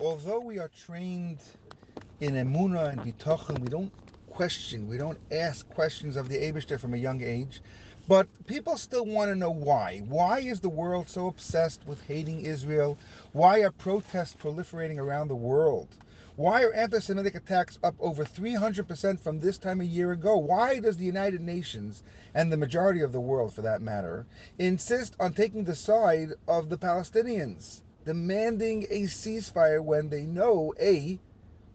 although we are trained in emuna and bitachon, we don't question, we don't ask questions of the Abishter from a young age. But people still want to know why. Why is the world so obsessed with hating Israel? Why are protests proliferating around the world? Why are anti Semitic attacks up over 300% from this time a year ago? Why does the United Nations, and the majority of the world for that matter, insist on taking the side of the Palestinians, demanding a ceasefire when they know A,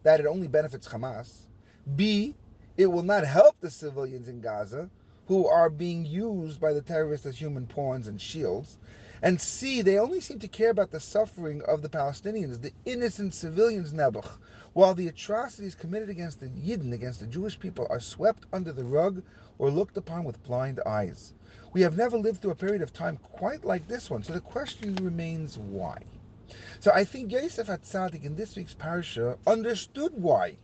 that it only benefits Hamas, B, it will not help the civilians in Gaza, who are being used by the terrorists as human pawns and shields. And C, they only seem to care about the suffering of the Palestinians, the innocent civilians, Nebuch, while the atrocities committed against the Yidden, against the Jewish people, are swept under the rug or looked upon with blind eyes. We have never lived through a period of time quite like this one, so the question remains why. So I think Yosef Atzadik in this week's parasha understood why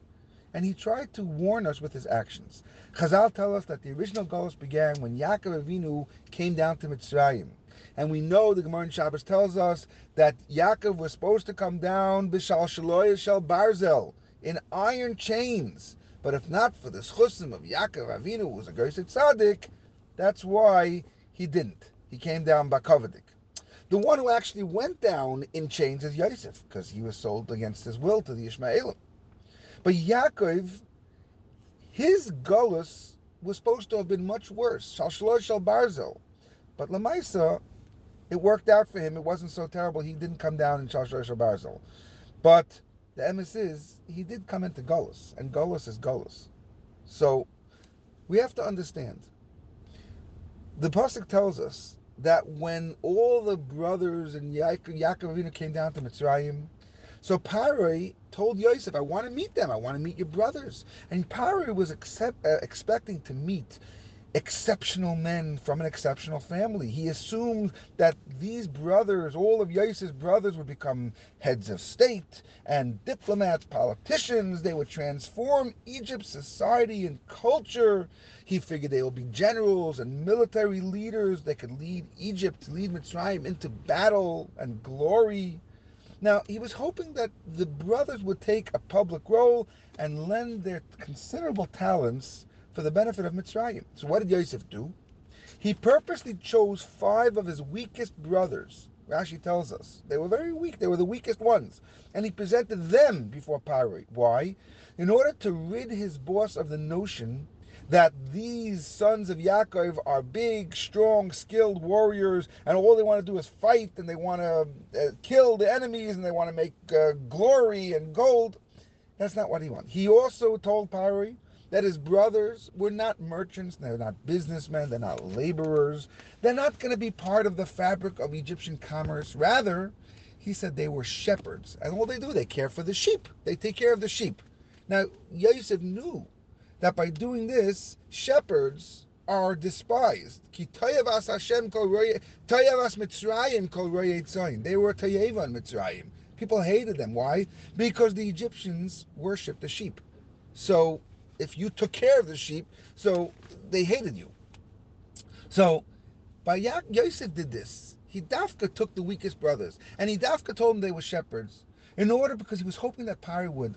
and he tried to warn us with his actions. Chazal tell us that the original Golos began when Yaakov Avinu came down to Mitzrayim. And we know the Gemara in Shabbos tells us that Yaakov was supposed to come down b'shal shaloya shel barzel in iron chains. But if not for the schusim of Yaakov Avinu, who was a Gerset Tzaddik, that's why he didn't. He came down Bakovadik. The one who actually went down in chains is Yosef, because he was sold against his will to the Ishmaelim. But Yaakov, his gullus was supposed to have been much worse. Shal shal barzel. But Lamaisa, it worked out for him. It wasn't so terrible. He didn't come down in shal shal barzel. But the emes is, he did come into gullus, and gullus is gullus. So we have to understand. The pasuk tells us that when all the brothers and Yaakov, came down to Mitzrayim, so Paroi told Yosef, I want to meet them. I want to meet your brothers. And Paroi was accept, uh, expecting to meet exceptional men from an exceptional family. He assumed that these brothers, all of Yosef's brothers, would become heads of state and diplomats, politicians. They would transform Egypt's society and culture. He figured they would be generals and military leaders that could lead Egypt, lead Mitzrayim into battle and glory. Now, he was hoping that the brothers would take a public role and lend their considerable talents for the benefit of Mitzrayim. So what did Yosef do? He purposely chose five of his weakest brothers. Rashi tells us they were very weak. They were the weakest ones, and he presented them before Paroi. Why? In order to rid his boss of the notion that these sons of Yaakov are big, strong, skilled warriors, and all they want to do is fight, and they want to uh, kill the enemies, and they want to make uh, glory and gold. That's not what he wants. He also told Paroi that his brothers were not merchants, they're not businessmen, they're not laborers, they're not going to be part of the fabric of Egyptian commerce. Rather, he said they were shepherds, and all they do, they care for the sheep. They take care of the sheep. Now, Yosef knew that by doing this, shepherds are despised. They were Tayeva in Mitzrayim. People hated them. Why? Because the Egyptians worshipped the sheep. So if you took care of the sheep, so they hated you. So by Yosef did this. He dafka took the weakest brothers, and he dafka told them they were shepherds, in order because he was hoping that Paroi would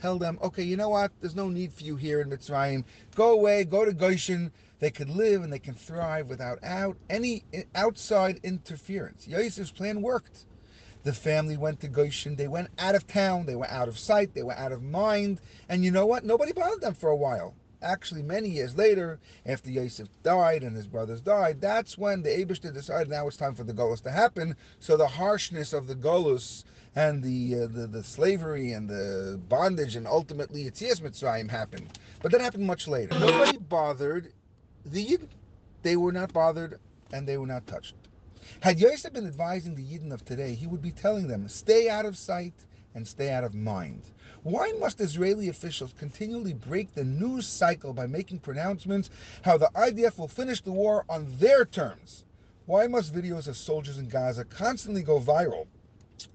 tell them, okay, you know what? There's no need for you here in Mitzrayim. Go away, go to Goshen. They could live and they can thrive without out any outside interference. Yosef's plan worked. The family went to Goshen. They went out of town. They went out of sight. They went out of mind. And you know what? Nobody bothered them for a while. Actually, many years later, after Yosef died and his brothers died, that's when the Abishter decided now it's time for the Golus to happen. So the harshness of the Golus and the, uh, the the slavery and the bondage and ultimately Yetzias Mitzrayim happened. But that happened much later. Nobody bothered the Yidden. They were not bothered and they were not touched. Had Yosef been advising the Yidden of today, he would be telling them, stay out of sight and stay out of mind. Why must Israeli officials continually break the news cycle by making pronouncements how the IDF will finish the war on their terms? Why must videos of soldiers in Gaza constantly go viral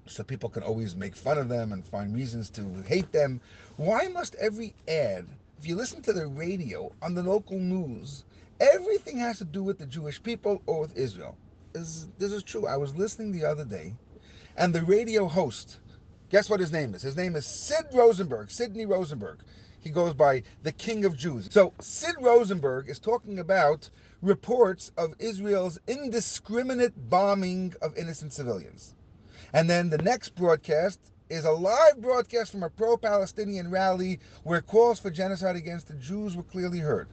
so people can always make fun of them and find reasons to hate them. Why must every ad, if you listen to the radio on the local news, everything has to do with the Jewish people or with Israel? This, this is true. I was listening the other day, and the radio host Guess what his name is? His name is Sid Rosenberg, Sidney Rosenberg. He goes by the King of Jews. So Sid Rosenberg is talking about reports of Israel's indiscriminate bombing of innocent civilians. And then the next broadcast is a live broadcast from a pro Palestinian rally where calls for genocide against the Jews were clearly heard.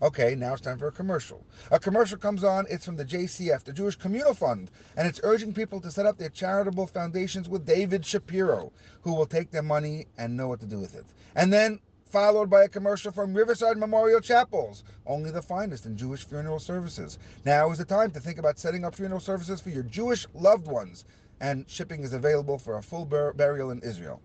Okay, now it's time for a commercial. A commercial comes on, it's from the JCF, the Jewish Communal Fund, and it's urging people to set up their charitable foundations with David Shapiro, who will take their money and know what to do with it. And then followed by a commercial from Riverside Memorial Chapels, only the finest in Jewish funeral services. Now is the time to think about setting up funeral services for your Jewish loved ones, and shipping is available for a full bur- burial in Israel.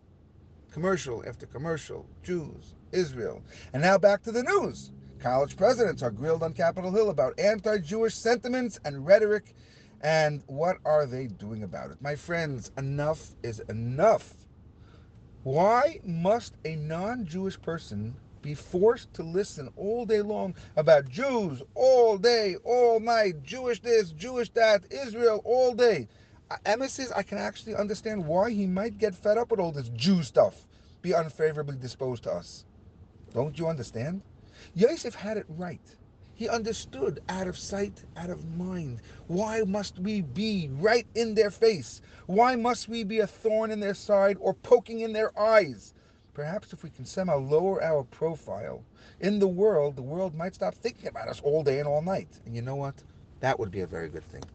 Commercial after commercial, Jews, Israel. And now back to the news. College presidents are grilled on Capitol Hill about anti Jewish sentiments and rhetoric. And what are they doing about it? My friends, enough is enough. Why must a non Jewish person be forced to listen all day long about Jews all day, all night, Jewish this, Jewish that, Israel all day? Uh, Emesis, I can actually understand why he might get fed up with all this Jew stuff, be unfavorably disposed to us. Don't you understand? Yosef had it right. He understood out of sight, out of mind. Why must we be right in their face? Why must we be a thorn in their side or poking in their eyes? Perhaps if we can somehow lower our profile in the world, the world might stop thinking about us all day and all night. And you know what? That would be a very good thing.